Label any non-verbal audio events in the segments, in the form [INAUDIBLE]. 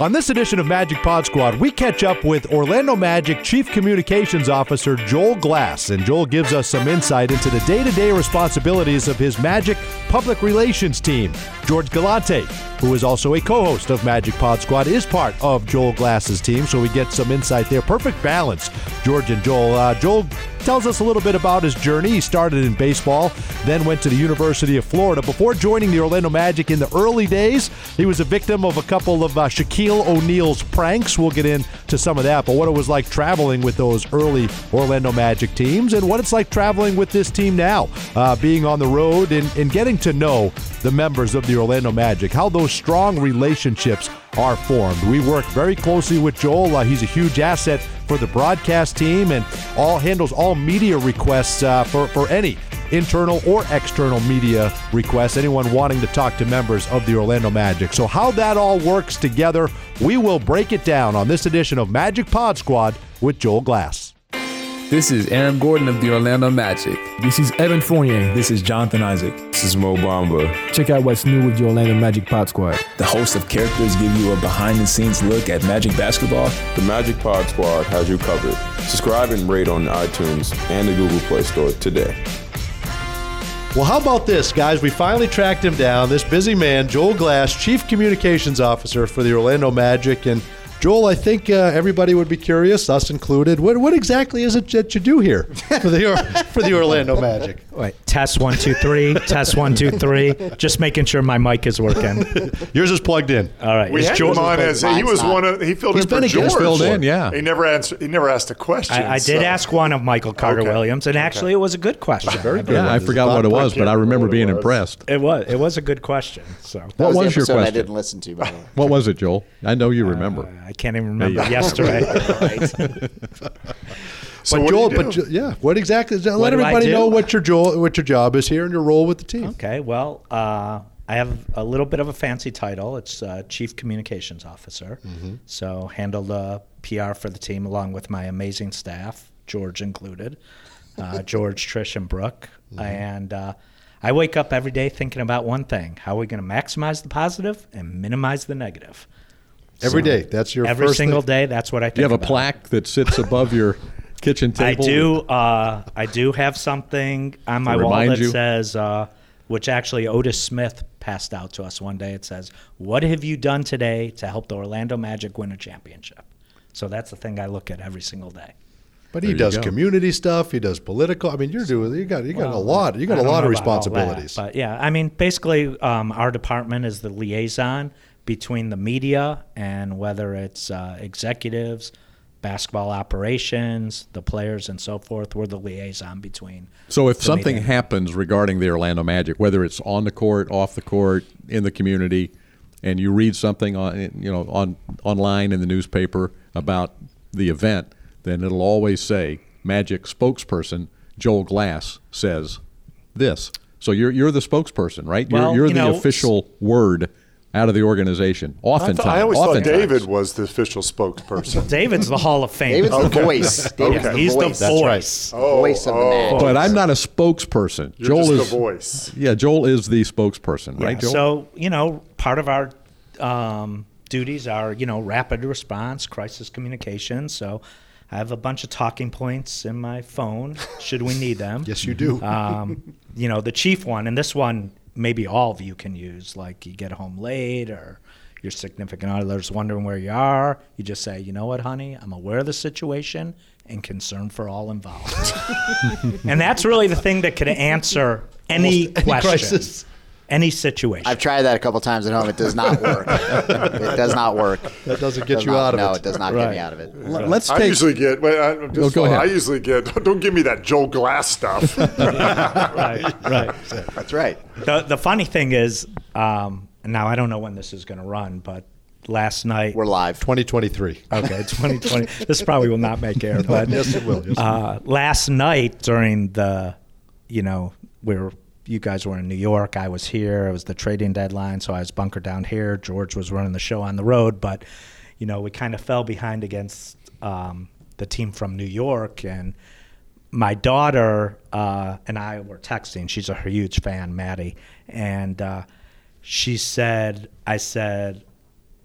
On this edition of Magic Pod Squad, we catch up with Orlando Magic Chief Communications Officer Joel Glass, and Joel gives us some insight into the day to day responsibilities of his Magic public relations team. George Galante, who is also a co host of Magic Pod Squad, is part of Joel Glass's team, so we get some insight there. Perfect balance, George and Joel. Uh, Joel tells us a little bit about his journey. He started in baseball, then went to the University of Florida. Before joining the Orlando Magic in the early days, he was a victim of a couple of uh, Shaquille O'Neal's pranks. We'll get into some of that, but what it was like traveling with those early Orlando Magic teams and what it's like traveling with this team now, uh, being on the road and, and getting to know the members of the Orlando Magic, how those strong relationships are formed. We work very closely with Joel. Uh, he's a huge asset for the broadcast team and all handles all media requests uh, for, for any internal or external media requests, anyone wanting to talk to members of the Orlando Magic. So, how that all works together, we will break it down on this edition of Magic Pod Squad with Joel Glass. This is Aaron Gordon of the Orlando Magic. This is Evan Fournier. This is Jonathan Isaac. This is Mo Bamba. Check out what's new with the Orlando Magic Pod Squad. The host of characters give you a behind the scenes look at Magic basketball. The Magic Pod Squad has you covered. Subscribe and rate on iTunes and the Google Play Store today. Well, how about this, guys? We finally tracked him down. This busy man, Joel Glass, Chief Communications Officer for the Orlando Magic. And Joel, I think uh, everybody would be curious, us included. What, what exactly is it that you do here [LAUGHS] for the for the Orlando Magic? Wait, test one two three. test one two three. Just making sure my mic is working. [LAUGHS] Yours is plugged in. All right. We Is had George- him on as he was one of he filled He's in for been a George. filled in, yeah. He never answered. He never asked a question. I, I did so- ask one of Michael Carter Okay. Williams, and actually, it was a good question. Very good. Yeah, I forgot what it was, but I remember being impressed. It was. It was a good question. So What was, was your question? I didn't listen to, by the way. What was it, Joel? I know you remember. I can't even remember yesterday. [LAUGHS] [LAUGHS] So but what do Joel, you but do? Jo- yeah, what exactly? Let What do I everybody know what your Joel, what your job is here and your role with the team. Okay, well, uh, I have a little bit of a fancy title. It's uh, Chief Communications Officer. So handle the PR for the team along with my amazing staff, George included, uh, [LAUGHS] George, Trish, and Brooke. And uh, I wake up every day thinking about one thing: how are we going to maximize the positive and minimize the negative? Every day, that's your Every first single thing. day, that's what I think. Do you have a plaque that sits above your [LAUGHS] kitchen table? I do. Uh, I do have something on my wall that you? says, uh, which actually Otis Smith passed out to us one day. It says, "What have you done today to help the Orlando Magic win a championship?" So that's the thing I look at every single day. But he There you does go. community stuff. He does political. I mean, you're doing. You got. You got a Well, lot. You got a lot of about all that, responsibilities. but yeah, I mean, basically, um, our department is the liaison between the media and whether it's uh, executives, basketball operations, the players, and so forth. We're the liaison between. So if something media. happens regarding the Orlando Magic, whether it's on the court, off the court, in the community, and you read something on you know on online in the newspaper about the event, then it'll always say Magic spokesperson Joel Glass says this. So you're you're the spokesperson, right? Well, you're you're you the know, official word out of the organization. I, Oftentimes, thought, I always thought. David was the official spokesperson. [LAUGHS] David's the Hall of Fame. David's the voice. [LAUGHS] David's Okay. the He's voice. the voice. oh, voice of the oh, man. But I'm not a spokesperson. You're Joel just is the voice. Yeah, Joel is the spokesperson, Yeah, right, Joel? So you know, part of our um, duties are you know rapid response, crisis communication. So I have a bunch of talking points in my phone should we need them. [LAUGHS] yes, you do. um, you know, the chief one, and this one maybe all of you can use. Like you get home late or your significant other's wondering where you are. You just say, you know what, honey, I'm aware of the situation and concerned for all involved. [LAUGHS] and that's really the thing that could answer any any [LAUGHS] question, crisis. Any situation. I've tried that a couple times at home. It does not [LAUGHS] work. it does not work. that doesn't get Does you not- out of no, it. it does not get me out of it. L- Let's I take. usually get. Wait, I, just go ahead. I usually get. [LAUGHS] Don't give me that Joe Glass stuff. [LAUGHS] right, right. That's right. The, the funny thing is, um, now I don't know when this is going to run, but last night We're live. 2023. Okay, 2020. this probably will not make air, but yes, it will. Yes, uh, last night during the, you know, we were you guys were in New York. I was here. It was the trading deadline, so I was bunkered down here. George was running the show on the road, but you know, we kind of fell behind against um, the team from New York, and my daughter uh, and I were texting. She's a huge fan, Maddie, and uh, she said, "I said."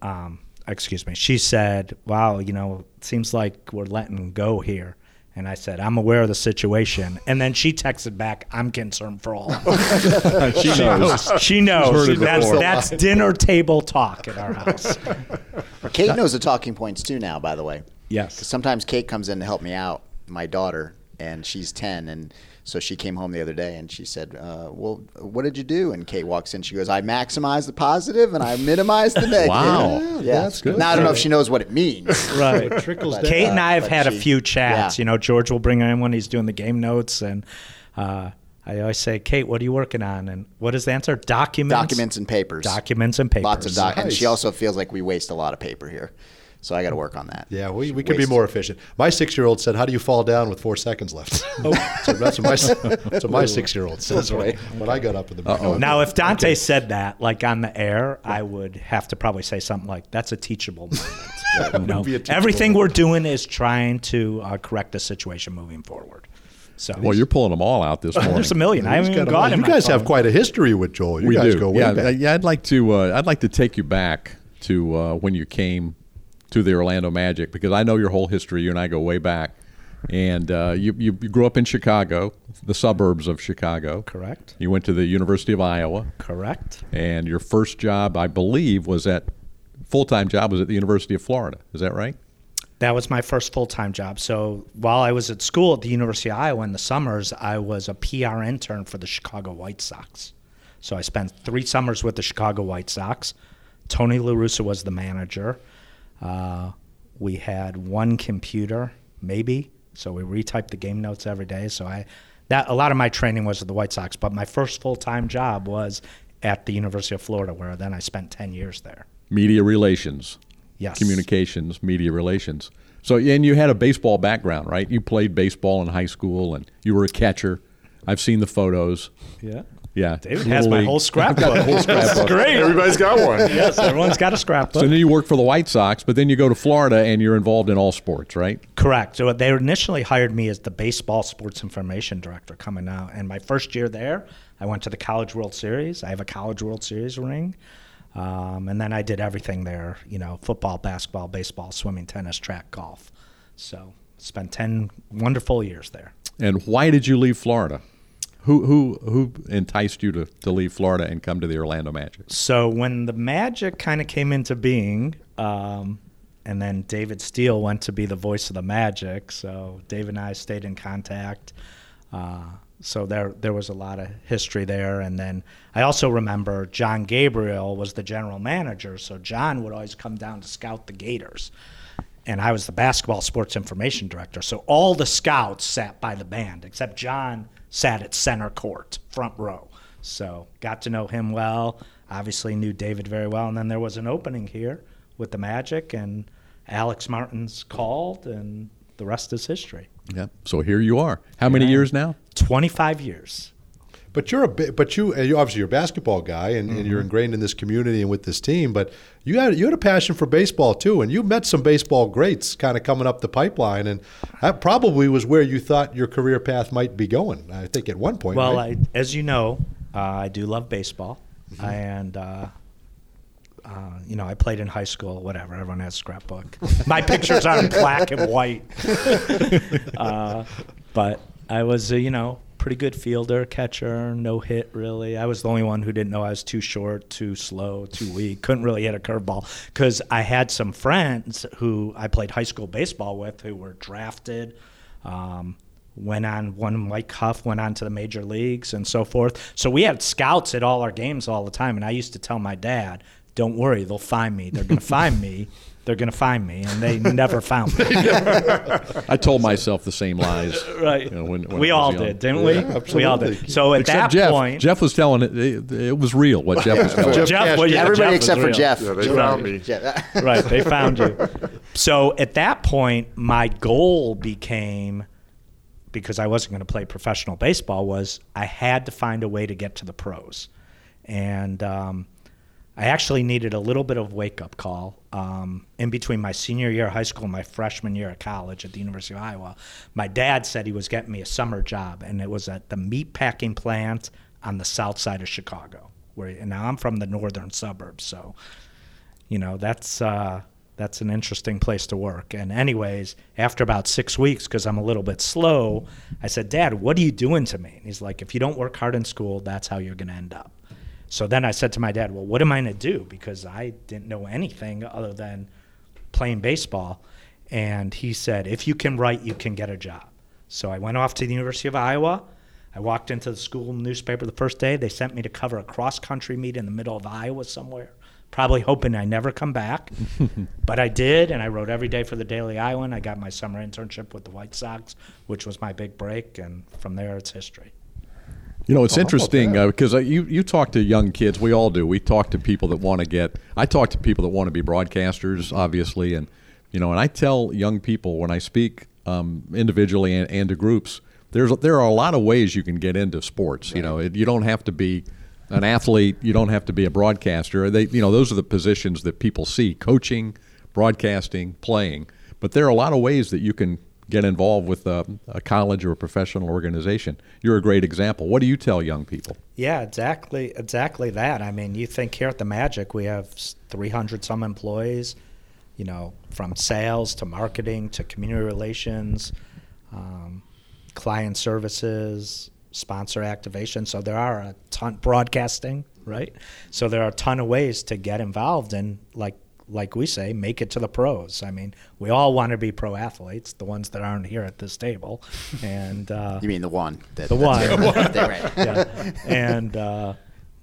Um, excuse me, she said, "Wow, you know, it seems like we're letting go here." And I said, "I'm aware of the situation." And then she texted back, "I'm concerned for all." [LAUGHS] she knows. she knows. Heard That's, that's dinner table talk at our house. [LAUGHS] Kate knows the talking points too now, by the way. Yes. sometimes Kate comes in to help me out, my daughter, and she's 10. And so she came home the other day and she said, uh, Well, what did you do? And Kate walks in. She goes, I maximized the positive and I minimized the [LAUGHS] negative. Wow. Yeah. that's good. Now, I don't know if she knows what it means. [LAUGHS] Right. trickles But, down. Kate and I have but had a few chats. yeah. You know, George will bring her in when he's doing the game notes, and uh, I always say, "Kate, what are you working on?" And what is the answer? Documents. Documents and papers. Documents and papers. Lots of doc. And she also feels like we waste a lot of paper here. So I got to work on that. Yeah, we, we could be more efficient. My six year old said, How do you fall down with four seconds left? [LAUGHS] Oh. so that's what my, that's what my six year old says when, when I got up in the morning. Now, if Dante said that, like on the air, I would have to probably say something like, "That's a teachable moment." [LAUGHS] You know, a teachable everything moment. we're doing is trying to uh, correct the situation moving forward. So, Well, you're pulling them all out this morning. [LAUGHS] there's a million. I haven't even got a- gone in you guys have quite a history with Joel. You we guys do. go way yeah, back. yeah. I'd like to. Uh, I'd like to take you back to uh, when you came to the Orlando Magic because I know your whole history. You and I go way back, and uh, you, you you grew up in Chicago, the suburbs of Chicago. Correct. You went to the University of Iowa, Correct. and your first job, I believe, was at full time job was at the University of Florida. Is that right? That was my first full time job. So while I was at school at the University of Iowa in the summers, I was a PR intern for the Chicago White Sox. So I spent three summers with the Chicago White Sox. Tony La Russa was the manager. Uh, we had one computer, maybe. So we retyped the game notes every day. So I, that a lot of my training was at the White Sox, but my first full time job was at the University of Florida, where then I spent ten years there. Media relations. Yes. communications, media relations. So, and you had a baseball background, right? You played baseball in high school, and you were a catcher. I've seen the photos. Yeah. Yeah, David has my whole scrapbook. whole scrapbook. Great. Everybody's got one. yes, everyone's got a scrapbook. So scrapbook. then you work for the White Sox, but then you go to Florida and you're involved in all sports, right? Correct. So they initially hired me as the baseball sports information director coming out. And my first year there, I went to the College World Series. I have a College World Series ring. Um, and then I did everything there, you know, football, basketball, baseball, swimming, tennis, track, golf. So spent 10 wonderful years there. And why did you leave Florida? Who who who enticed you to, to leave Florida and come to the Orlando Magic? So when the Magic kind of came into being, um, and then David Steele went to be the voice of the Magic. So David and I stayed in contact. Uh, so there there was a lot of history there. And then I also remember John Gabriel was the general manager. So John would always come down to scout the Gators. And I was the basketball sports information director. So all the scouts sat by the band, except John sat at center court, front row. So got to know him well. Obviously knew David very well. And then there was an opening here with the Magic, and Alex Martins called, and the rest is history. Yeah. So here you are. How many years now? 25 years. But you're a bit, but you, and you obviously you're a basketball guy, and, and Mm-hmm. you're ingrained in this community and with this team. But you had you had a passion for baseball too, and you met some baseball greats kind of coming up the pipeline, and that probably was where you thought your career path might be going. I think at one point. Well, right? I, as you know, uh, I do love baseball, and uh, uh, you know I played in high school. Whatever, everyone has scrapbook. [LAUGHS] My pictures are in black and white, [LAUGHS] uh, but I was a, you know pretty good fielder, catcher, no hit really. I was the only one who didn't know I was too short, too slow, too weak. Couldn't really hit a curveball because I had some friends who I played high school baseball with who were drafted. Um, went on one Mike Huff went on to the major leagues and so forth. So we had scouts at all our games all the time, and I used to tell my dad, "Don't worry, they'll find me. They're going to find me. [LAUGHS] They're going to find me." And they never found me. [LAUGHS] [LAUGHS] I told myself the same lies. [LAUGHS] right? you know, when- when we all young. did, didn't we? Yeah, We all did. So at Except that Jeff. point, Jeff was telling it, it. It was real. What Jeff was telling. Jeff Jeff, well, yeah, Everybody Jeff was except for real. Jeff. Yeah, they Jeff- found me. Right they found you so at that point my goal became because i wasn't going to play professional baseball was i had to find a way to get to the pros and um, i actually needed a little bit of wake-up call um, in between my senior year of high school and my freshman year of college at the university of iowa my dad said he was getting me a summer job and it was at the meat packing plant on the south side of chicago where and now i'm from the northern suburbs so you know that's uh, that's an interesting place to work. And anyways, after about six weeks, because I'm a little bit slow, I said, Dad, what are you doing to me? And he's like, if you don't work hard in school, that's how you're going to end up. So then I said to my dad, well, what am I going to do? Because I didn't know anything other than playing baseball. And he said, if you can write, you can get a job. So I went off to the University of Iowa. I walked into the school newspaper the first day. They sent me to cover a cross country meet in the middle of Iowa somewhere, probably hoping I never come back. [LAUGHS] but I did, and I wrote every day for the Daily Iowan. I got my summer internship with the White Sox, which was my big break, and from there it's history. You know, it's interesting because uh, you you talk to young kids. We all do. We talk to people that want to get. I talk to people that want to be broadcasters, obviously, and you know, and I tell young people when I speak um, individually and, and to groups, there's there are a lot of ways you can get into sports. You know, it, you don't have to be an athlete. You don't have to be a broadcaster. They, you know, those are the positions that people see: coaching, broadcasting, playing. But there are a lot of ways that you can get involved with a, a college or a professional organization. You're a great example. What do you tell young people? Yeah, exactly, exactly that. I mean, you think here at the Magic we have 300 some employees, you know, from sales to marketing to community relations, um, client services, sponsor activation. So there are a ton broadcasting, right? So there are a ton of ways to get involved and like like we say, make it to the pros. I mean, we all want to be pro athletes, the ones that aren't here at this table, and uh, [LAUGHS] You mean the one? That, the [LAUGHS] that's one, right. They're right. yeah. and uh,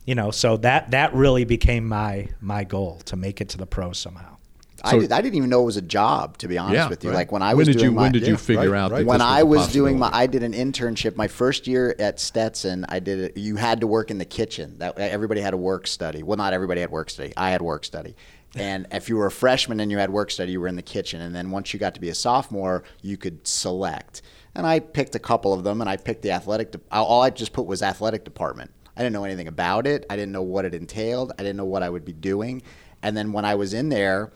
you know, so that that really became my my goal to make it to the pros somehow. I, did, I didn't even know it was a job, to be honest Yeah, with you. right. Like when I When was did doing you- my, when did you Yeah. figure right, out that right. when this was I a was doing my. I did an internship. My first year at Stetson, I did it. You had to work in the kitchen. That everybody had a work study. Well, not everybody had work study. I had work study. And if you were a freshman and you had work study, you were in the kitchen. And then once you got to be a sophomore, you could select. And I picked a couple of them, and I picked the athletic. De- all I just put was athletic department. I didn't know anything about it. I didn't know what it entailed. I didn't know what I would be doing. And then when I was in there,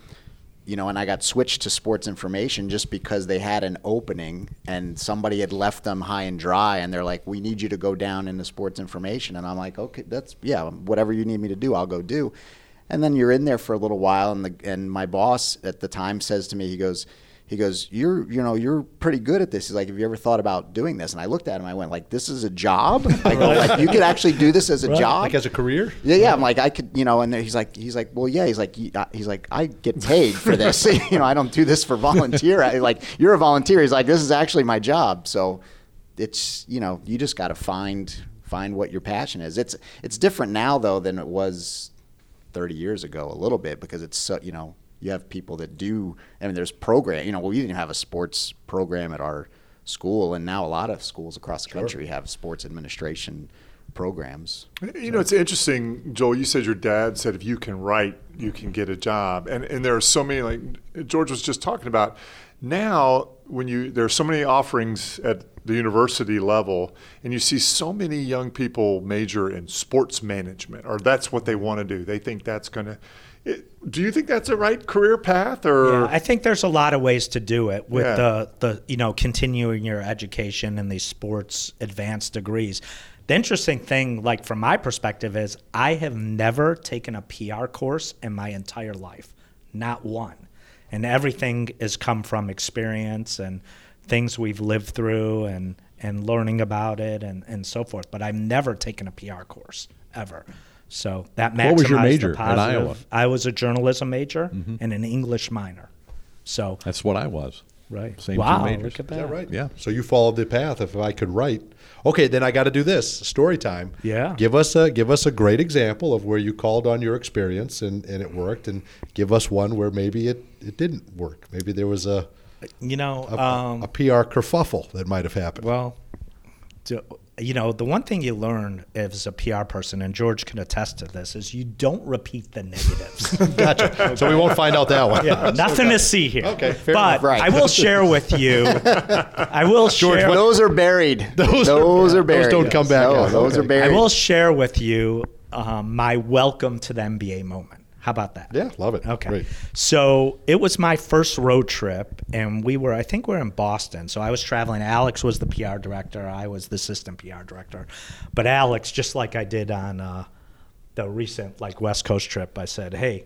you know, and I got switched to sports information just because they had an opening and somebody had left them high and dry, and they're like, "We need you to go down into sports information," and I'm like, "Okay, that's yeah, whatever you need me to do, I'll go do." And then you're in there for a little while, and the and my boss at the time says to me, he goes, he goes, "You're you know you're pretty good at this." He's like, "Have you ever thought about doing this?" And I looked at him, I went, "Like this is a job? [LAUGHS] I go, like you could actually do this as a job?" Like as a career? Yeah, yeah. I'm like, I could, you know, and he's like, he's like, well, yeah. He's like, uh," he's like, I get paid for this. [LAUGHS] [LAUGHS] you know, I don't do this for volunteer. I, like, you're a volunteer. He's like, this is actually my job. So, it's, you know, you just got to find find what your passion is. It's it's different now though than it was 30 years ago, a little bit because it's so, you know, you have people that do. I mean, there's program. You know, we didn't have a sports program at our school, and now a lot of schools across the country have sports administration programs. You know, it's interesting, Joel. You said your dad said if you can write, you can get a job, and and there are so many. Like George was just talking about. Now, when you there are so many offerings at the university level, and you see so many young people major in sports management, or that's what they want to do. They think that's going to. Do you think that's a right career path, or Yeah, I think there's a lot of ways to do it with Yeah. the the you know continuing your education and these sports advanced degrees. The interesting thing, like from my perspective, is I have never taken a PR course in my entire life, not one, and everything has come from experience and things we've lived through and and learning about it and and so forth. But I've never taken a PR course ever. So that maximized What was your the major at positive. Iowa? Mm-hmm. I was a journalism major and an English minor. So That's what I was. right. Same wow, two majors. look at that. Is that right? Yeah. So you followed the path. If I could write, okay, then I got to do this story time. Yeah. Give us a give us a great example of where you called on your experience and, and it worked, and give us one where maybe it, it didn't work. Maybe there was a You know, a, um, a PR kerfuffle that might have happened. well, do, you know, the one thing you learn as a PR person, and George can attest to this, is you don't repeat the negatives. [LAUGHS] gotcha. So we won't find out that one. yeah, nothing to see here. Okay, fair but enough. Right. I will share with you. I will [LAUGHS] share. [LAUGHS] Those are buried. Those, are- are, buried. those don't come back No, those Okay. are buried. I will share with you um, my welcome to the NBA moment. How about that? Yeah, love it. Okay. Great. So it was my first road trip, and we were, I think we are in Boston. So I was traveling. Alex was the PR director, I was the assistant PR director. But Alex, just like I did on uh, the recent like West Coast trip, I said, hey,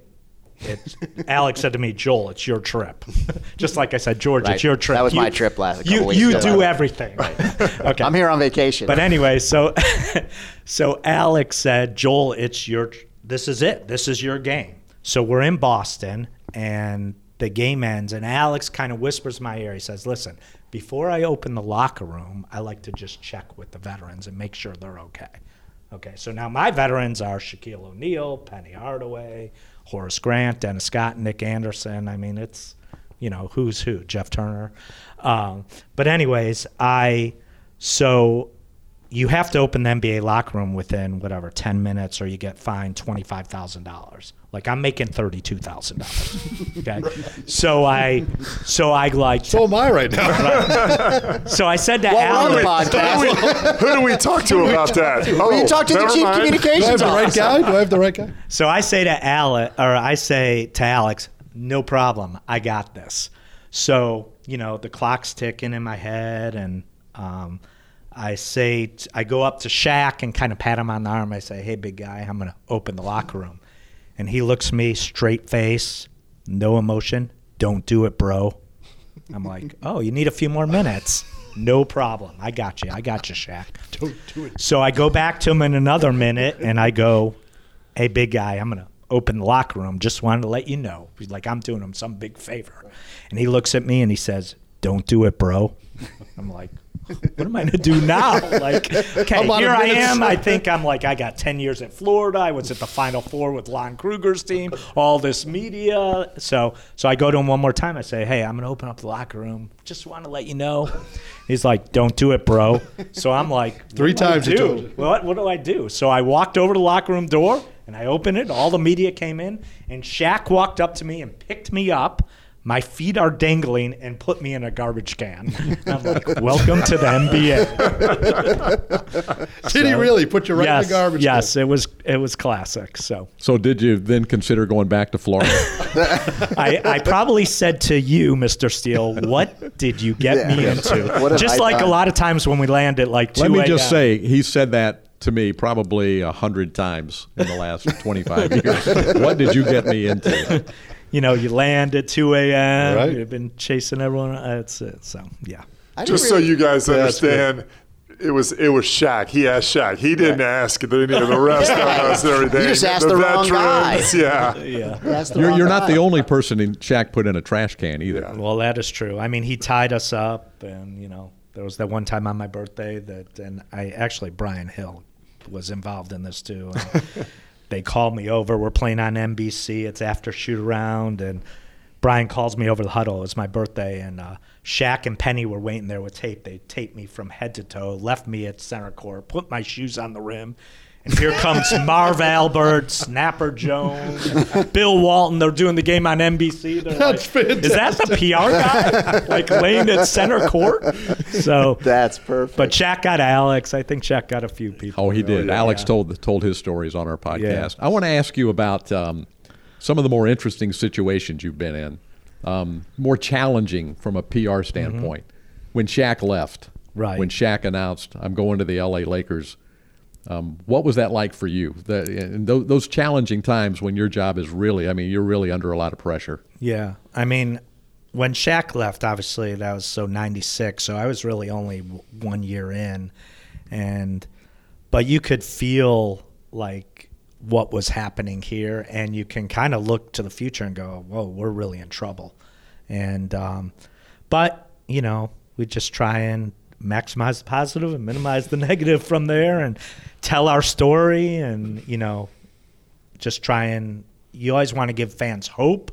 It's, [LAUGHS] Alex said to me, Joel, it's your trip. [LAUGHS] Just like I said, George, Right. it's your trip. That was You- my trip last- a couple You, weeks you ago. do everything. [LAUGHS] okay. I'm here on vacation. But anyway, so so Alex said, Joel, it's your this is it. This is your game. So we're in Boston and the game ends and Alex kind of whispers my ear. He says, Listen, before I open the locker room, I like to just check with the veterans and make sure they're okay. Okay, so now my veterans are Shaquille O'Neal, Penny Hardaway, Horace Grant, Dennis Scott, Nick Anderson. I mean, it's you know who's who, Jeff Turner. Um, but anyways, I so you have to open the NBA locker room within whatever ten minutes, or you get fined twenty five thousand dollars. Like I'm making thirty two thousand dollars. Okay, [LAUGHS] so I so I like So am I right now. [LAUGHS] so I said to Well, we're on the Alex. podcast. Who do we talk to about that? Oh, you talk to the chief mind. Do I have communications the right guy? Do I have the right guy? So I say to Alex, or I say to Alex, no problem, I got this. So you know the clock's ticking in my head, and um, I say t- I go up to Shaq and kind of pat him on the arm. I say, "Hey, big guy, I'm gonna open the locker room," and he looks at me straight face, no emotion. Don't do it, bro. I'm like, [LAUGHS] "Oh, you need a few more minutes." No problem. I got you. I got you, Shaq. [LAUGHS] Don't do it. So I go back to him in another minute and I go, Hey, big guy, I'm going to open the locker room. Just wanted to let you know. He's like, I'm doing him some big favor. And he looks at me and he says, Don't do it, bro. I'm like, What am I going to do now? Like, [LAUGHS] okay, here I am. I think I'm like, I got 10 years at Florida. I was at the Final Four with Lon Kruger's team, all this media. So, so I go to him one more time. I say, Hey, I'm going to open up the locker room. Just want to let you know. He's like, Don't do it, bro. So I'm like, [LAUGHS] Three I times do? told. What, what do I do? So I walked over to the locker room door and I opened it. All the media came in, and Shaq walked up to me and picked me up. My feet are dangling and put me in a garbage can. I'm like, "Welcome to the NBA." [LAUGHS] Did he really put you right yes, in the garbage? yes, it was it was classic. So So did you then consider going back to Florida? [LAUGHS] I, I probably said to you, Mr. Steele, what did you get me into? [LAUGHS] What Just I like a lot of times when we land at like 2 Let me just say, he said that to me probably a hundred times in the last 25 years. what did you get me into? You know, you land at 2 a.m. Right. You've been chasing everyone. Uh, that's it. Uh, so, yeah. I didn't Just so you guys That's understand, it was it was Shaq. He asked Shaq. He didn't ask any of the rest of us and everything. You just asked the wrong guy. veterans, Yeah. [LAUGHS] Yeah. That's the You're, wrong you're not guy. the only person in Shaq put in a trash can either. Well, that is true. I mean, he tied us up, and, you know, there was that one time on my birthday that, and I actually, Brian Hill was involved in this too. [LAUGHS] They called me over. We're playing on NBC. It's after shoot around, and Brian calls me over the huddle. It's my birthday, and uh, Shaq and Penny were waiting there with tape. They taped me from head to toe, left me at center court, put my shoes on the rim. And here comes Marv Albert, Snapper Jones, Bill Walton. They're doing the game on NBC. They're That's like, Is that the PR guy? like laying at center court? So, That's perfect. but Shaq got Alex. I think Shaq got a few people. Oh, he did. Yeah. Alex told told his stories on our podcast. Yeah. I want to ask you about um, some of the more interesting situations you've been in, um, more challenging from a PR standpoint. When Shaq left, Mm-hmm. Right. When Shaq announced, "I'm going to the L.A. Lakers." Um, what was that like for you? The, those, those challenging times when your job is really, I mean, you're really under a lot of pressure. Yeah, I mean, when Shaq left, obviously that was so '96. So I was really only w- one year in, and but you could feel like what was happening here, and you can kind of look to the future and go, "Whoa, we're really in trouble." And um, but you know, we just try and maximize the positive and minimize the [LAUGHS] negative from there, and tell our story, and you know, just try and you always want to give fans hope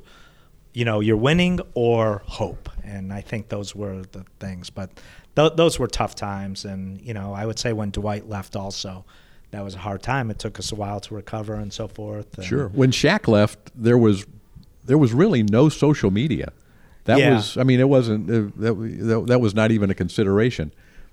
you know you're winning or hope and i think those were the things but th- those were tough times and you know i would say when dwight left also that was a hard time it took us a while to recover and so forth and Sure. When Shaq left, there was there was really no social media. That Yeah. was, I mean, it wasn't uh, that, that that was not even a consideration.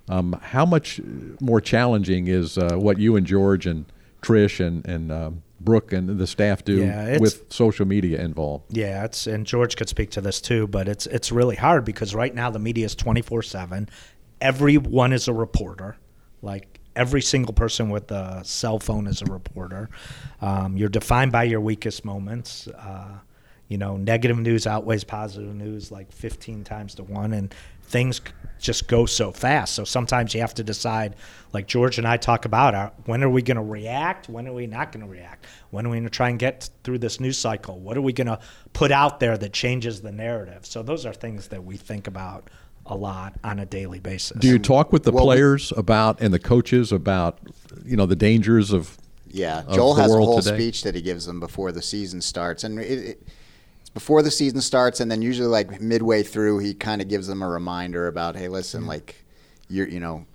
Um, how much more challenging is uh, what you and George and Trish and and um, Brooke and the staff do Yeah, with social media involved? Yeah, it's and George could speak to this too, but it's it's really hard because right now the media is twenty four seven. Everyone is a reporter, like every single person with a cell phone is a reporter. Um, you're defined by your weakest moments, uh, you know, negative news outweighs positive news like 15 times to one, and things just go so fast. So sometimes you have to decide, like George and I talk about, are, when are we going to react? When are we not going to react? When are we going to try and get through this news cycle? What are we going to put out there that changes the narrative? So those are things that we think about a lot on a daily basis. Do you talk with the Well, players about and the coaches about you know the dangers of Yeah, Joel the has a whole today? speech that he gives them before the season starts, and it, it, it's before the season starts, and then usually like midway through, he kind of gives them a reminder about, hey, listen, Mm-hmm. like you're, you know,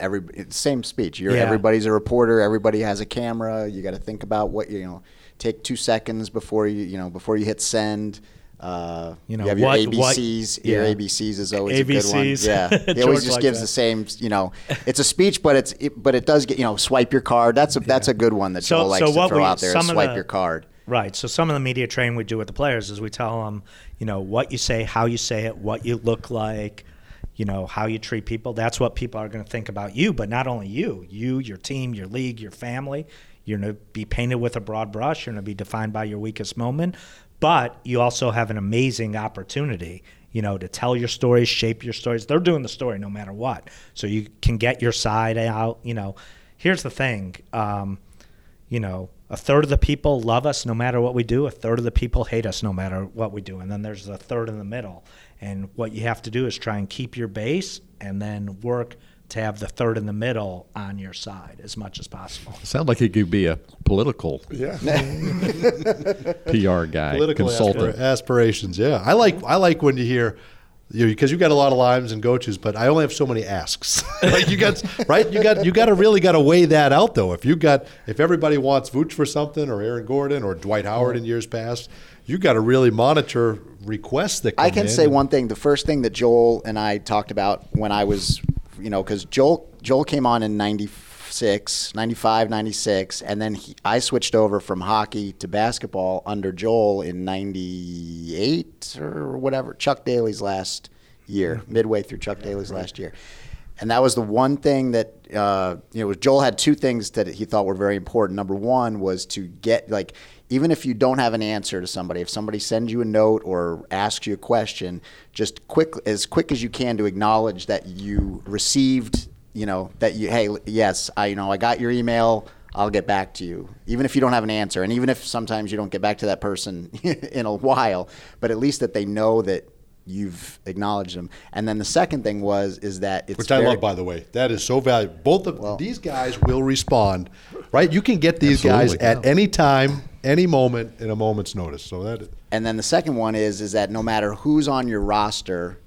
every same speech. You're Yeah. everybody's a reporter. Everybody has a camera. You got to think about what you know. Take two seconds before you, you know, before you hit send. Uh, You know, have your what- what- ABCs. your yeah. ABCs is always a good one. ABCs. Yeah, [LAUGHS] he always just gives that. the same. You know, it's a speech, but it's it, but it does get you know swipe your card. That's a that's a good one that So- Joel likes so to throw we- out there. swipe the- your card. Right. So some of the media training we do with the players is we tell them, you know, what you say, how you say it, what you look like, you know, how you treat people. That's what people are going to think about you, but not only you, you, your team, your league, your family. You're going to be painted with a broad brush. You're going to be defined by your weakest moment, but you also have an amazing opportunity, you know, to tell your stories, shape your stories. They're doing the story no matter what. So you can get your side out, you know. Here's the thing. Um, you know, a third of the people love us no matter what we do. A third of the people hate us no matter what we do. And then there's a third in the middle. And what you have to do is try and keep your base and then work to have the third in the middle on your side as much as possible. Sound like he could be a political Yeah. [LAUGHS] PR guy, political consultant. aspirations. Yeah, I like I like when you hear. Because you got a lot of limes and go-tos, but I only have so many asks. [LAUGHS] like you got right, you got you got to really got to weigh that out though. If you got if everybody wants Vooch for something or Aaron Gordon or Dwight Howard in years past, you got to really monitor requests that come I can in. say one thing. The first thing that Joel and I talked about when I was, you know, because Joel Joel came on in 96, 95, 96, and then he, I switched over from hockey to basketball under Joel in 98 or whatever, Chuck Daly's last year, midway through Chuck Daly's last year. And that was the one thing that uh, you know. Joel had two things that he thought were very important. Number one was to get like, even if you don't have an answer to somebody, if somebody sends you a note or asks you a question, just quick as quick as you can to acknowledge that you received. You know that you hey yes I you know I got your email. I'll get back to you, even if you don't have an answer, and even if sometimes you don't get back to that person [LAUGHS] in a while, but at least that they know that you've acknowledged them. And then the second thing was is that it's Which I very- love, by the way. That is so valuable. Both of Well- these guys will respond, right? You can get these guys Absolutely. at any time, any moment, in a moment's notice. So that And then the second one is is that no matter who's on your roster,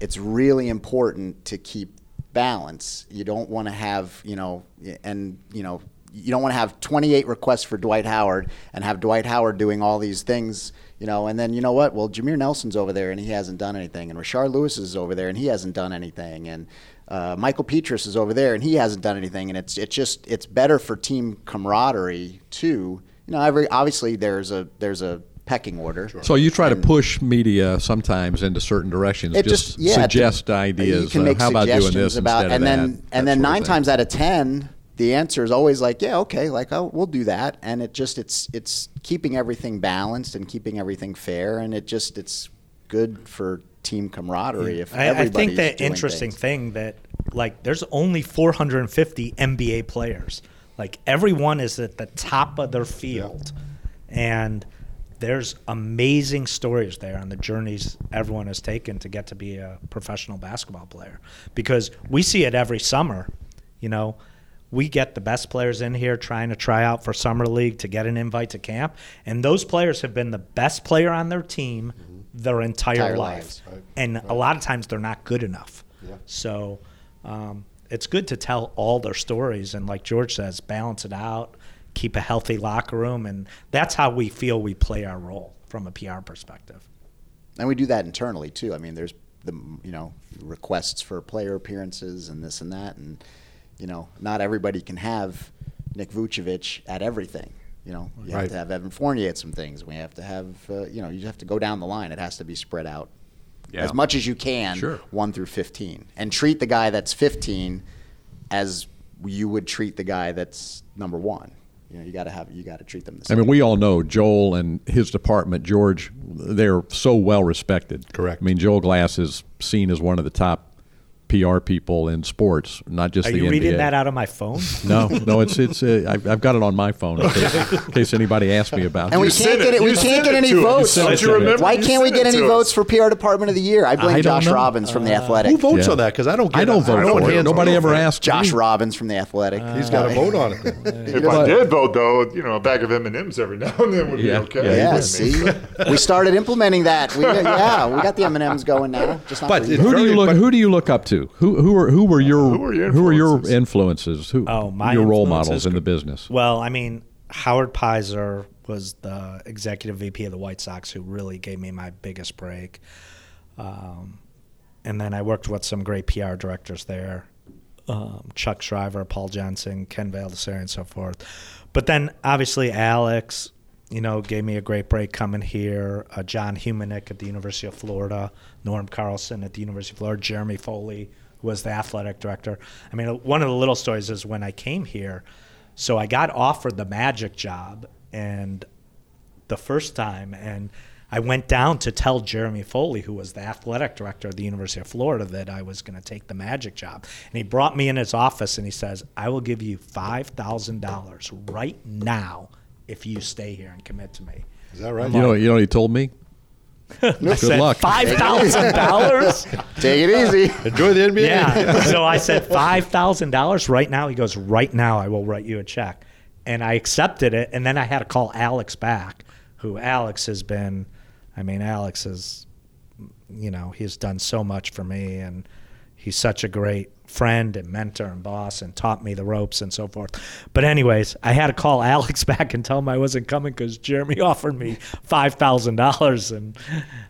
it's really important to keep balance. You don't want to have, you know, and you know, you don't want to have 28 requests for Dwight Howard and have Dwight Howard doing all these things, you know, and then you know what? Well, Jameer Nelson's over there and he hasn't done anything, and Rashard Lewis is over there and he hasn't done anything, and uh, Mickael Pietrus is over there and he hasn't done anything, and it's it's just it's better for team camaraderie too. You know, every obviously there's a there's a pecking order. So you try to push media sometimes into certain directions. It just, just, yeah, suggest to- ideas. You can uh, how about doing this about, instead and of then that? and that then nine times out of ten, the answer is always like, yeah, okay, like oh, we'll do that, and it just it's it's keeping everything balanced and keeping everything fair, and it just it's good for team camaraderie if I, I think the interesting things. thing that like there's only 450 NBA players. Like everyone is at the top of their field, and there's amazing stories there on the journeys everyone has taken to get to be a professional basketball player. Because we see it every summer, you know. We get the best players in here trying to try out for summer league to get an invite to camp, and those players have been the best player on their team their entire, Entire life lives. and a lot of times they're not good enough. So um, it's good to tell all their stories and, like George says, balance it out, keep a healthy locker room, and that's how we feel we play our role from a PR perspective. and we do that internally too. I mean, there's the you know requests for player appearances and this and that, and you know, not everybody can have Nick Vucevic at everything. You know, you have to have Evan Fournier at some things. We have to have uh, you know, you have to go down the line. It has to be spread out Yeah. as much as you can, Sure. one through fifteen, and treat the guy that's fifteen as you would treat the guy that's number one. You know you got to have you got to treat them the same. I mean, we all know Joel and his department, George. They're so well respected. Correct. I mean, Joel Glass is seen as one of the top PR people in sports, not just Are the you NBA. reading that out of my phone? [LAUGHS] No, no, it's it's. Uh, I've, I've got it on my phone in case, in case anybody asks me about and we it. can't get it. it. We You can't get any votes. sent it. Why You can't we get any votes for PR Department of the Year? I blame I Josh know. Robbins from the Athletic. Who votes Yeah. on that? Because I don't. Get I don't vote I don't for it. Nobody ever asked. Josh me. Robbins from the Athletic. He's got a vote on it. [LAUGHS] If I did vote, though, you know, a bag of M and M's every [LAUGHS] now and then would be okay. yeah, Yeah, I mean, see, we started implementing that. Yeah, we got the M and M's going now. Just But for you. it's Who do you look? but- Who do you look up to? Who who are who were your Who were your who were your influences? influences? Who Oh, my your role influences models in the business? Well, I mean, Howard Pizer was the executive VP of the White Sox who really gave me my biggest break. Um, and then I worked with some great PR directors there um, Chuck Shriver, Paul Jensen, Ken Valdiserri, and so forth. But then obviously Alex, you know, gave me a great break coming here. Uh, John Humenik at the University of Florida, Norm Carlson at the University of Florida, Jeremy Foley, who was the athletic director. I mean, one of the little stories is when I came here, so I got offered the magic job, and the first time, and I went down to tell Jeremy Foley, who was the athletic director of the University of Florida, that I was going to take the magic job. And he brought me in his office and he says, I will give you $5,000 right now if you stay here and commit to me. Is that right? You know, you know, what he told me. [LAUGHS] I said, luck. $5,000? [LAUGHS] Take it easy. Enjoy the NBA. yeah. [LAUGHS] So I said, $5,000 right now? He goes, right now I will write you a check. And I accepted it. And then I had to call Alex back, who Alex has been, I mean, Alex has, you know, he's done so much for me. And he's such a great friend and mentor and boss and taught me the ropes and so forth. But anyways, I had to call Alex [LAUGHS] back and tell him I wasn't coming because Jeremy [LAUGHS] offered me five thousand dollars, and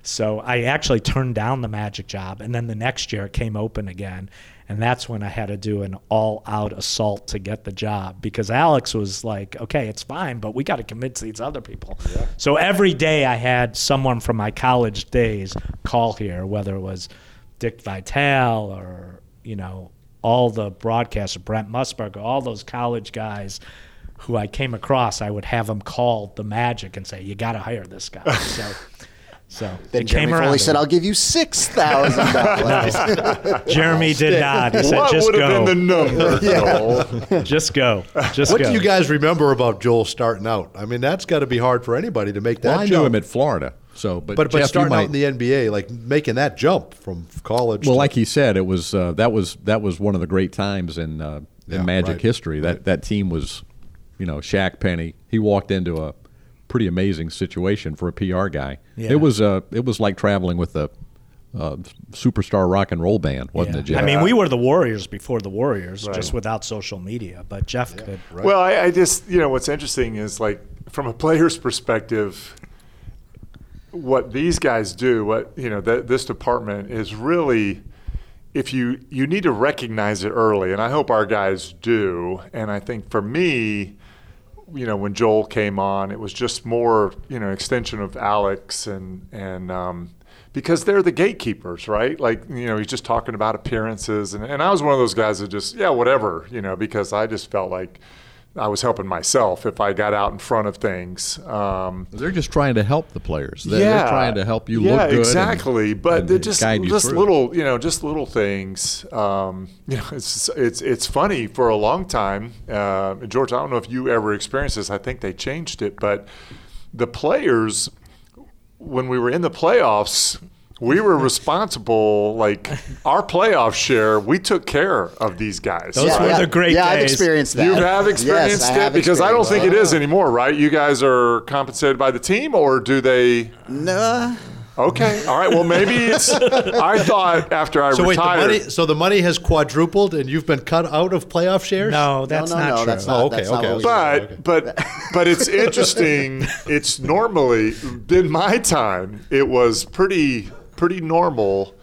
so I actually turned down the magic job. And then the next year it came open again, and that's when I had to do an all-out assault to get the job because Alex was like, "Okay, it's fine, but we got to convince these other people." Yeah. So every day I had someone from my college days call here, whether it was Dick Vitale or you know all the broadcasters, Brent Musburger, all those college guys who I came across, I would have them call the Magic and say, "You got to hire this guy." [LAUGHS] So, so Then it Jeremy came around. Foley said, "I'll give you six thousand dollars." [LAUGHS] Jeremy did not. He said, What "Just would have go, been the number? [LAUGHS] Joel? just go, just What go." do you guys remember about Joel starting out? I mean, that's got to be hard for anybody to make that Well, I jump. knew him at Florida, so but but but Jeff, you starting might, out in the NBA, like making that jump from college. Well, to, like he said, it was uh, that was that was one of the great times in uh, in Yeah, Magic right, history. That right. that team was, you know, Shaq Penny. He walked into a pretty amazing situation for a PR guy. Yeah. It was uh, it was like traveling with a uh, superstar rock and roll band, wasn't Yeah. it, Jeff? I mean, we were the Warriors before the Warriors, Right. just without social media. But Jeff could. Well, I, I just, you know, what's interesting is like from a player's perspective, what these guys do, what, you know, th- this department is really, if you, you need to recognize it early. And I hope our guys do. And I think for me, you know, when Joel came on, it was just more, you know, extension of Alex and, and, um, because they're the gatekeepers, right? Like, you know, he's just talking about appearances. And, and I was one of those guys that just, yeah, whatever, you know, because I just felt like I was helping myself if I got out in front of things. Um, They're just trying to help the players. They're, they're trying to help you yeah, look good. and- exactly. but and they're just just through. little, you know, just little things. Um, [LAUGHS] you know, it's it's it's funny for a long time. Uh, George, I don't know if you ever experienced this. I think they changed it, but the players, when we were in the playoffs. We were responsible, like our playoff share. We took care of these guys. Those yeah, were yeah. the great Yeah, I've experienced that. You have experienced yes, I it have because I don't think it is anymore, right? You guys are compensated by the team, or do they? No. Okay, all right. Well, maybe it's. I thought after I so wait, the retired. money. So the money has quadrupled, and you've been cut out of playoff shares. No, that's no, not no, true. that's not. Oh, okay, that's okay, what we okay. but but but it's interesting. It's normally in my time. It was pretty pretty normal.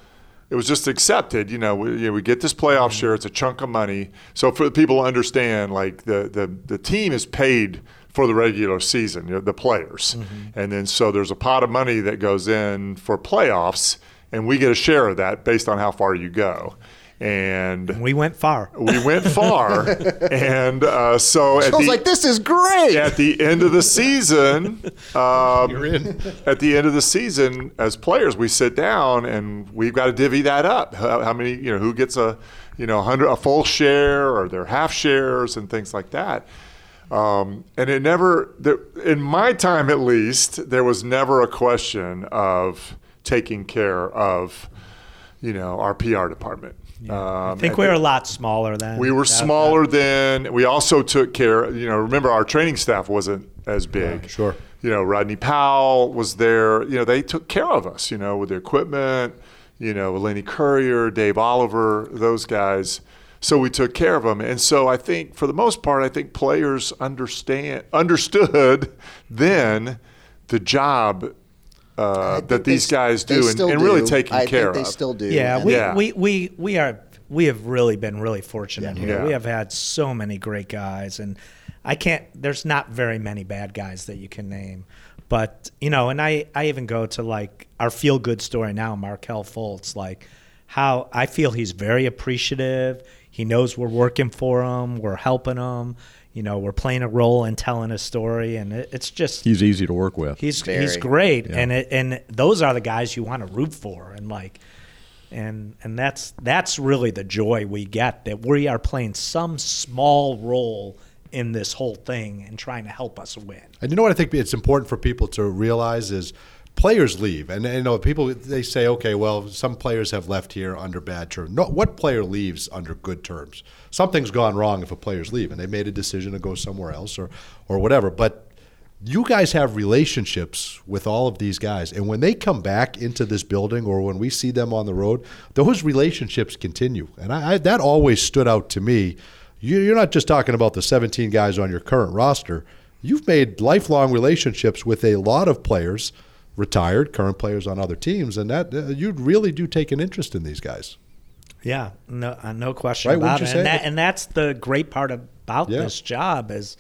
It was just accepted. You know, we, you know, we get this playoff mm-hmm. share. It's a chunk of money. So for the people to understand, like the the the team is paid for the regular season, you know, the players, mm-hmm. and then so there's a pot of money that goes in for playoffs, and we get a share of that based on how far you go. And We went far. we went far. [LAUGHS] and uh, so at I was the, like, this is great. at the end of the season, [LAUGHS] um, at the end of the season, as players, we sit down and we've got to divvy that up. How, how many, you know, who gets a, you know, hundred a full share or their half shares and things like that. Um, and it never, there, in my time at least, there was never a question of taking care of, you know, our PR department. Um, I think we the- were a lot smaller then. we were That- smaller then. We also took care. You know, remember our training staff wasn't as big. sure. You know, Rodney Powell was there. You know, they took care of us. You know, with the equipment. You know, Lenny Currier, Dave Oliver, those guys. So we took care of them, and so I think for the most part, I think players understand understood [LAUGHS] then the job uh, that these s- guys do, and, still and really taking I care think they of. still do. Yeah, we, Yeah. we we we are we have really been really fortunate here. Yeah. We have had so many great guys, and I can't. There's not very many bad guys that you can name, but you know, and I I even go to like our feel good story now, Markelle Fultz, like how I feel he's very appreciative. He knows we're working for him, we're helping him. You know, we're playing a role and telling a story, and it, it's just He's easy to work with. He's Very. he's great, and it, and those are the guys you want to root for, and like, and and that's that's really the joy we get that we are playing some small role in this whole thing and trying to help us win. And you know what I think it's important for people to realize is players leave, and you know people they say, okay, well, some players have left here under bad terms. No, what player leaves under good terms? Something's gone wrong if a player's leave, and they made a decision to go somewhere else or or whatever. But you guys have relationships with all of these guys, and when they come back into this building or when we see them on the road, those relationships continue, and I, I, that always stood out to me. You, you're not just talking about the 17 guys on your current roster. You've made lifelong relationships with a lot of players, retired, current players on other teams, and that uh, you really do take an interest in these guys. Yeah, no, uh, no question Right, about it. And, that, and that's the great part about Yeah. this job is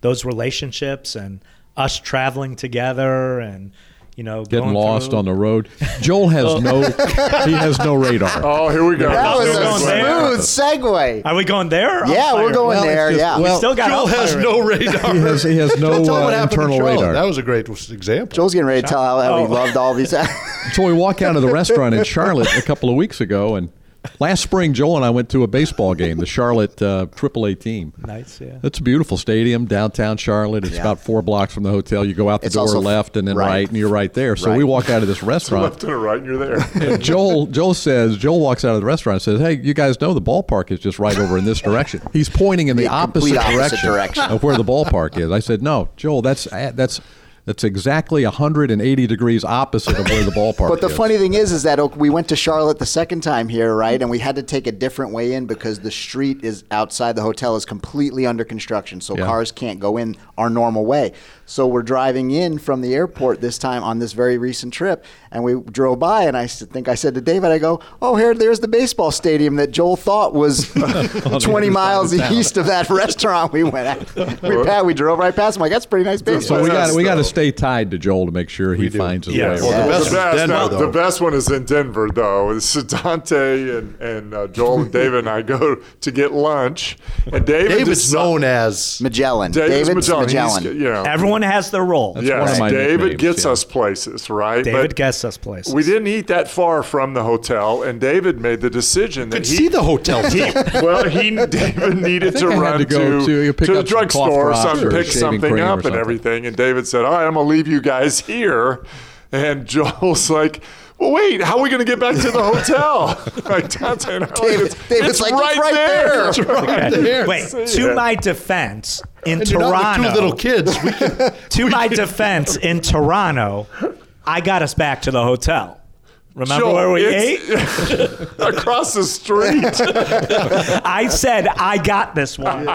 those relationships and us traveling together and you know Getting going lost through- on the road. Joel has no [LAUGHS] he has no radar. Oh, here we go. That was a going there. smooth segue. Are we going there? Yeah, we're going Well, there. just- yeah. well- We still got Joel has no radar. [LAUGHS] He has, he has [LAUGHS] no Joel, tell what uh, internal radar. That was a great example. Joel's getting ready to tell how, how he Oh. loved all these. So we walk out of the restaurant in Charlotte a couple of weeks ago, and last spring, Joel and I went to a baseball game, the Charlotte uh, AAA team. Nice, yeah. It's a beautiful stadium, downtown Charlotte. It's Yeah. about four blocks from the hotel. You go out the It's door left and then right. right. and you're right there. So Right. we walk out of this [LAUGHS] restaurant. left and right, and you're there. And [LAUGHS] Joel Joel says Joel walks out of the restaurant and says, "Hey, you guys know the ballpark is just right over in this direction." He's pointing in the, The opposite, opposite direction, direction. of where the ballpark is. I said, "No, Joel, that's that's that's exactly 180 degrees opposite of where the ballpark is. But the is." funny thing is, is that we went to Charlotte the second time here, right? And we had to take a different way in because the street is outside the hotel is completely under construction, so Yeah. cars can't go in our normal way. So we're driving in from the airport this time on this very recent trip, and we drove by, and I think I said to David, I go, "Oh, here, there's the baseball stadium that Joel thought was [LAUGHS] [LAUGHS] 20 miles east of that restaurant we went at." [LAUGHS] We, we drove right past. I'm like, "That's a pretty nice baseball." so we got we got to though. Stay tied to Joel to make sure he do. finds his Yes. way. Well, around. the the best best, Denver, now, the best one is in Denver, though. It's [LAUGHS] Dante and, and uh, Joel and David and I go to get lunch, and David David's deci- known as Magellan. David's David's Magellan. Magellan. You know, Everyone has their role. That's yes, one of my David gets yeah. us places, right? David But gets us places. We didn't eat that far from the hotel, and David made the decision that he could he see the hotel. [LAUGHS] he, well, he David needed to I run to go to- you pick to the up some cough drugstore or something, pick something up and everything. And David said, "All right, I'm gonna leave you guys here." And Joel's like, "Well, wait, how are we gonna get back to the hotel?" like Dante and I, like, David- it's, David's it's like, right, "It's right there." It's right there. Wait, See to ya. my defense, in And you're not Toronto, two little kids. We can, [LAUGHS] to my defense, in Toronto, I got us back to the hotel. Remember Joel, where we ate? [LAUGHS] across the street. [LAUGHS] I said I got this one,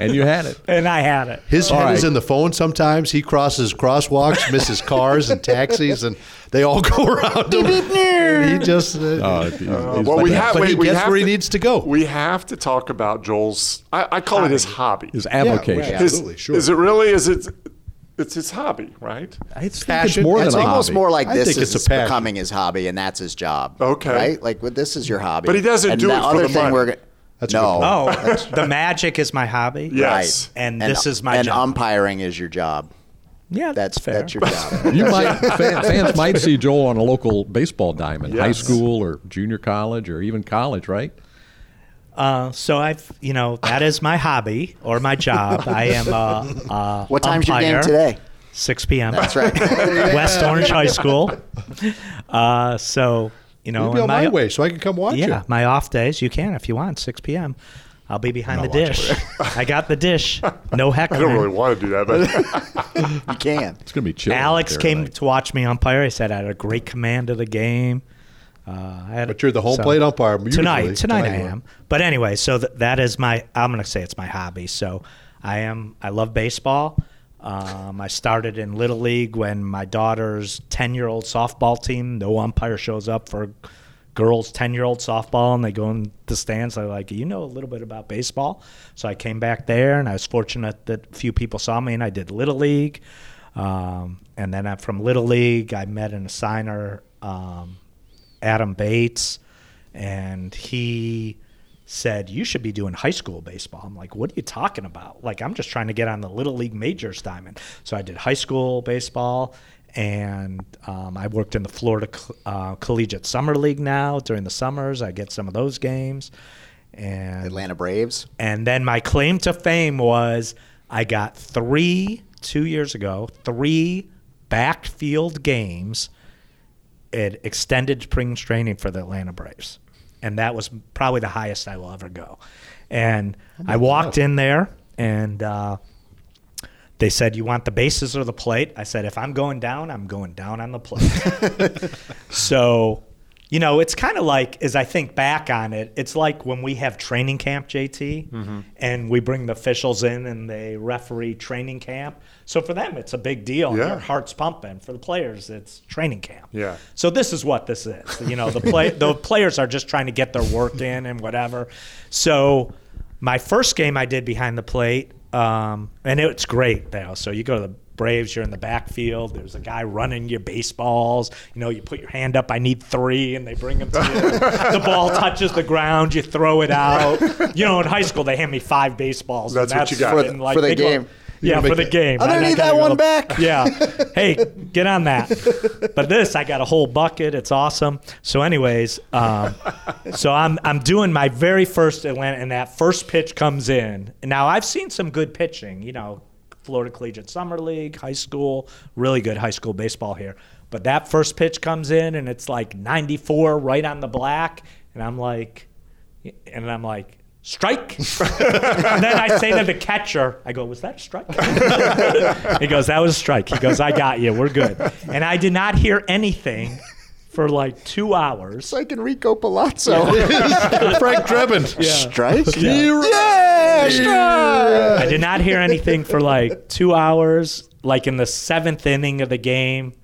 and you had it. and I had it. his All head is in the phone sometimes. He crosses crosswalks, misses cars and taxis, and they all go around him. he just. Uh, Uh, he's- he's well, we have. but wait, he we gets have where he needs to go. We have to talk about Joel's. I, I call it his hobby. his avocation. right. His- Absolutely, sure. Is it really? Is it? It's his hobby, right? I think it's Passion. more than It's a almost hobby. more like I this is it's becoming his hobby and that's his job. Okay. Right? Like, well, this is your hobby. But he doesn't and do the it for other the thing money. We're, go- That's a good no. Oh, [LAUGHS] the magic is my hobby. Yes. Right. And this is my and job. umpiring is your job. Yeah, That's fair. that's your job. [LAUGHS] You might fan, fans [LAUGHS] might see Joel on a local baseball diamond, high school or junior college or even college, right? Uh, so I've, you know, that is my hobby or my job. [LAUGHS] I am a, a What time's your game today? 6 p.m. That's right. [LAUGHS] West Orange High School. Uh, so you know, You'll be on in my way, so I can come watch yeah, you. my off days you can if you want 6 p.m. I'll be behind the dish. [LAUGHS] I got the dish. No heck. I don't really want to do that, but you can. It's going to be chill. Alex there came tonight. to watch me umpire. He said I had a great command of the game. Uh, had, But you're the home plate umpire tonight. Tonight, Tonight I am. But anyway, so th- that is my. I'm going to say it's my hobby. So I am. I love baseball. Um, I started in little league when my daughter's 10 year old softball team. No umpire shows up for girls 10 year old softball, and they go in the stands. They're like, "You know a little bit about baseball." So I came back there, and I was fortunate that a few people saw me, and I did little league. Um, and then I, from little league, I met an assigner. Um, Adam Bates, and he said, You should be doing high school baseball. I'm like, What are you talking about? Like, I'm just trying to get on the Little League Majors diamond. So I did high school baseball, and um, I worked in the Florida uh, Collegiate Summer League now during the summers. I get some of those games. And Atlanta Braves. and then my claim to fame was I got three, two years ago, three backfield games at extended spring training for the Atlanta Braves. And that was probably the highest I will ever go. And I walked in there and uh, they said, You want the bases or the plate? I said, If I'm going down, I'm going down on the plate. [LAUGHS] so, you know, it's kind of like, as I think back on it, it's like when we have training camp, JT, Mm-hmm. and we bring the officials in and they referee training camp. So for them, it's a big deal. Yeah. Their heart's pumping. For the players, it's training camp. Yeah. So this is what this is. You know, the play the [LAUGHS] players are just trying to get their work in and whatever. So my first game I did behind the plate, um, and it's great though. So you go to the Braves, you're in the backfield. There's a guy running your baseballs. You know, you put your hand up. I need three, and they bring them to you. the ball [LAUGHS] touches the ground. You throw it out. You know, in high school they hand me five baseballs. and That's what you got. For the- like, for the they go- game. yeah, for the it- game. I don't need gotta that go- one back. [LAUGHS] Yeah. [LAUGHS] Hey, get on that. But this, I got a whole bucket. It's awesome. So, anyways, um, so I'm I'm doing my very first Atlanta, and that first pitch comes in. Now I've seen some good pitching. You know, Florida Collegiate Summer League, high school, really good high school baseball here. But that first pitch comes in, and it's like 94 right on the black, and I'm like, and I'm like. Strike. [LAUGHS] and then I say to the catcher, I go, "Was that a strike?" [LAUGHS] he goes, "That was a strike." He goes, "I got you. We're good." And I did not hear anything for like two hours. It's like Enrico Palazzo. [LAUGHS] Frank Drebin. Strike? Yeah. Yeah, strike! I did not hear anything for like two hours. Like in the seventh inning of the game,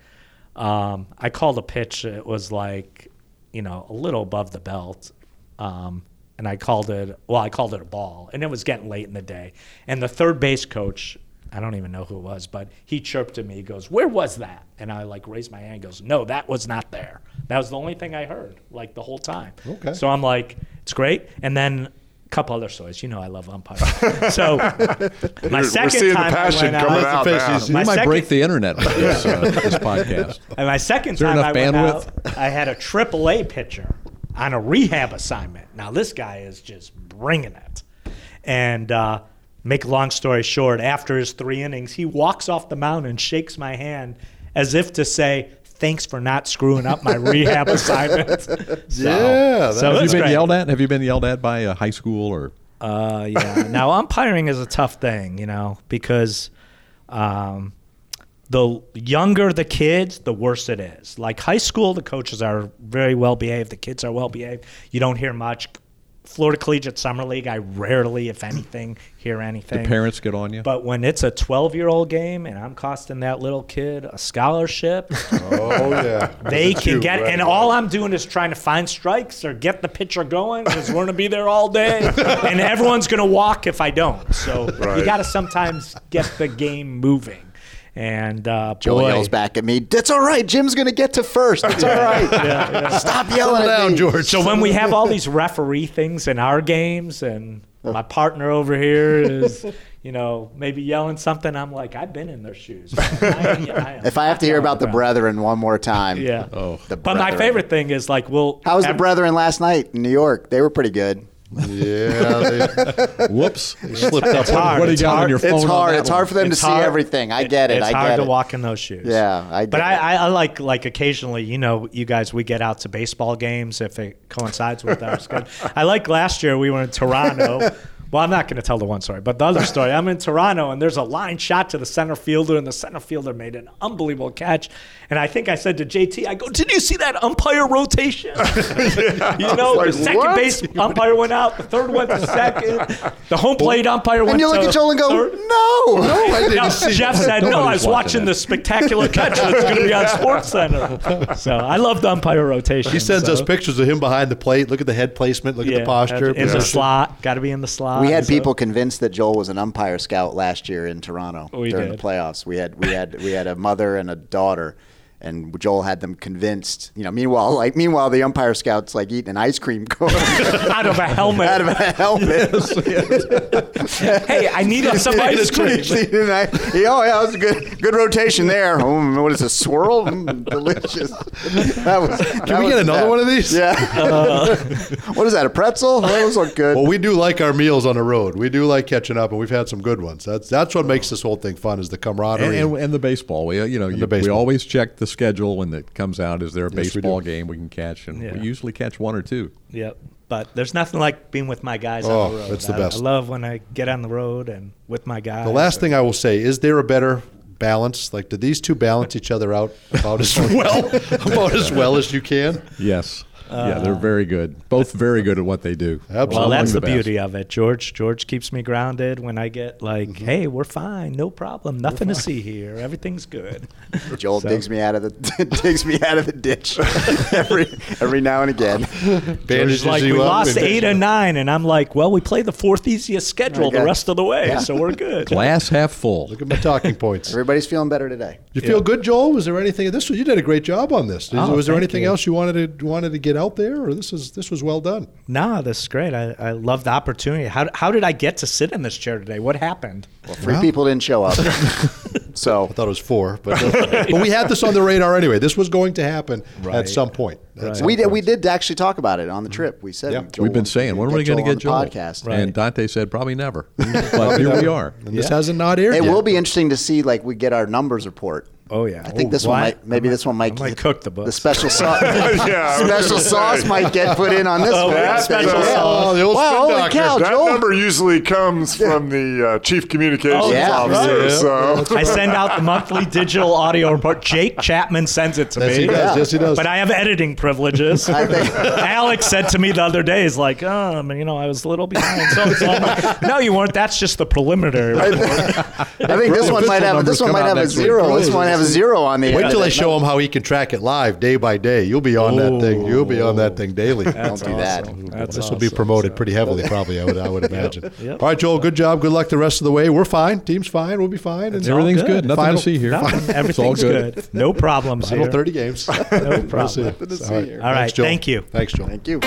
um, I called a pitch. It was like, you know, a little above the belt. Um, and I called it, well, I called it a ball. And it was getting late in the day. And the third base coach, I don't even know who it was, but he chirped at me. He goes, Where was that? And I like raised my hand and goes, No, that was not there. That was the only thing I heard, like the whole time. Okay. So I'm like, It's great. And then a couple other stories. You know, I love umpires. [LAUGHS] so my We're second seeing the time passion I went coming out, out. You might second- break the internet with this, uh, [LAUGHS] this podcast. and my second there time I enough went bandwidth? out, I had a AAA pitcher on a rehab assignment. Now this guy is just bringing it. And uh, make a long story short, after his three innings, he walks off the mound and shakes my hand as if to say, "Thanks for not screwing up my rehab [LAUGHS] assignment." So, [LAUGHS] Yeah, so Have you it's been great. yelled at? Have you been yelled at by a high school or? Uh, yeah. now umpiring is a tough thing, you know, because um, the younger the kids, the worse it is. Like high school, the coaches are very well behaved, the kids are well behaved. You don't hear much. Florida Collegiate Summer League, I rarely, if anything, hear anything. The parents get on you. But when it's a 12 year old game and I'm costing that little kid a scholarship, [LAUGHS] Oh yeah. [LAUGHS] they can you, get, right, and right. all I'm doing is trying to find strikes or get the pitcher going because we're going to be there all day, [LAUGHS] and everyone's going to walk if I don't. So you got to sometimes get the game moving, And uh, Joel boy, yells back at me, "That's all right. Jim's gonna get to first. It's all right. [LAUGHS] Stop yelling at me." George." So when we have all these referee things in our games, and my partner over here is, you know, maybe yelling something, I'm like, I've been in their shoes. man. [LAUGHS] I, I If I have to hear about the not brethren one more time, Yeah. Oh. the But my favorite thing is like, we'll. How was the brethren last night in New York? They were pretty good. Yeah, they [LAUGHS] Whoops. slipped up. It's hard. What do you It's got on your phone? It's hard. It's hard for them It's to see everything. I get it. It's I hard get to it. walk in those shoes. Yeah, I But I. I, I like like occasionally, you know, you guys we get out to baseball games if it coincides with our [LAUGHS] schedule. I like last year we were in Toronto. [LAUGHS] Well, I'm not going to tell the one story, but the other [LAUGHS] story. I'm in Toronto and there's a line shot to the center fielder, and the center fielder made an unbelievable catch. And I think I said to JT, I go, "Did you see that umpire rotation? [LAUGHS] [LAUGHS] you know, like, the second what? base umpire went out, the third went to second, the home plate umpire went and you look at Joel and go, third. "No, no, I didn't No, see Jeff that. said, no, I was watching watching the spectacular catch that's going to be on Sports Center. So I love the umpire rotation. He sends so, us pictures of him behind the plate. Look at the head placement. Look at the posture. In the slot. Got to be in the slot. We had so- people convinced that Joel was an umpire scout last year in Toronto oh, We during did. the playoffs. We had we had we had a mother and a daughter, and Joel had them convinced. You know, meanwhile, like meanwhile, the umpire scouts like eating an ice cream cone [LAUGHS] out of a helmet. out of a helmet. hey, I needed some ice cream. [LAUGHS] Eating ice- oh yeah, it was a good good rotation there. Oh, what is a swirl? Mm, delicious. That was. Can we get another one of these? Yeah. [LAUGHS] what is that? A pretzel? Those look good. Well, we do like our meals on the road. We do like catching up, and we've had some good ones. That's that's what makes this whole thing fun is the camaraderie. and, and the baseball. We, uh, you know, you, we always check the schedule when it comes out. Is there a Yes, baseball do. game we can catch? And Yeah. we usually catch one or two. Yep. But there's nothing like being with my guys Oh, on the oh, road. that's the I- best. I love when I get on the road and with my guys. the last thing I will say is there a better balance? Like, do these two balance each other out about as [LAUGHS] well [LAUGHS] about as well as you can? Yes. Yeah, they're very good. Both very good at what they do. Absolutely. Well, that's the, best. beauty of it. George George keeps me grounded when I get like, Mm-hmm. "Hey, we're fine, no problem, nothing to see here, everything's good." [LAUGHS] Joel So- digs me out of the [LAUGHS] digs me out of the ditch [LAUGHS] every every now and again. Bandages like we lost eight or nine, and I'm like, "Well, we play the fourth easiest schedule the rest of the way, Yeah. so we're good." Glass half full. Look at my talking points. Everybody's feeling better today. You feel good, Joel? Was there anything? This you did a great job on this. Oh, was there anything you. else you wanted to wanted to get out there, or this is this was well done? Nah, this is great. I, I love the opportunity. How, how did I get to sit in this chair today? What happened? Well, three people didn't show up, [LAUGHS] so I thought it was four, but [LAUGHS] but we had this on the radar anyway. This was going to happen at some point. At some we did we did actually talk about it on the mm-hmm. trip. We said yeah. we've been saying, when are we going to get Joel? on the podcast? And Dante said probably never. [LAUGHS] but here we are. And this hasn't not aired It yet. will be interesting to see like we get our numbers report. Oh yeah, I think this one might maybe this one might I might get- cook the books. The special [LAUGHS] [LAUGHS] [LAUGHS] sauce, Yeah, special sauce say. might get put in on this Oh, one. special think. sauce. Oh, Wow, holy cow, That Joel! number usually comes from the uh, chief communications Oh, yeah, officer. right. So I send out the monthly digital audio report. Jake Chapman sends it to Yes, me. he does. Yes, he does. But I have editing privileges. I think- Alex said to me the other day, "He's like, um, you know, I was a little behind." So, so like, no, you weren't. That's just the preliminary. report." I think this one might have this one might have a zero. This one have a zero on the. Wait end till I show him how he can track it live day by day. You'll be on that thing. You'll be on that thing daily. Don't do that. That's this will be awesome. promoted pretty heavily, probably. I would, I would [LAUGHS] imagine. Yep. All right, Joel. Good job. Good luck the rest of the way. We're fine. Team's fine. We'll be fine. And Everything's good. good. Nothing Final- to see here. Nothing. All Everything's good. good. No problems Final here. thirty games. [LAUGHS] No problem. All right. All right. Thanks, Joel. Thank you. Thanks, Joel. Thank you.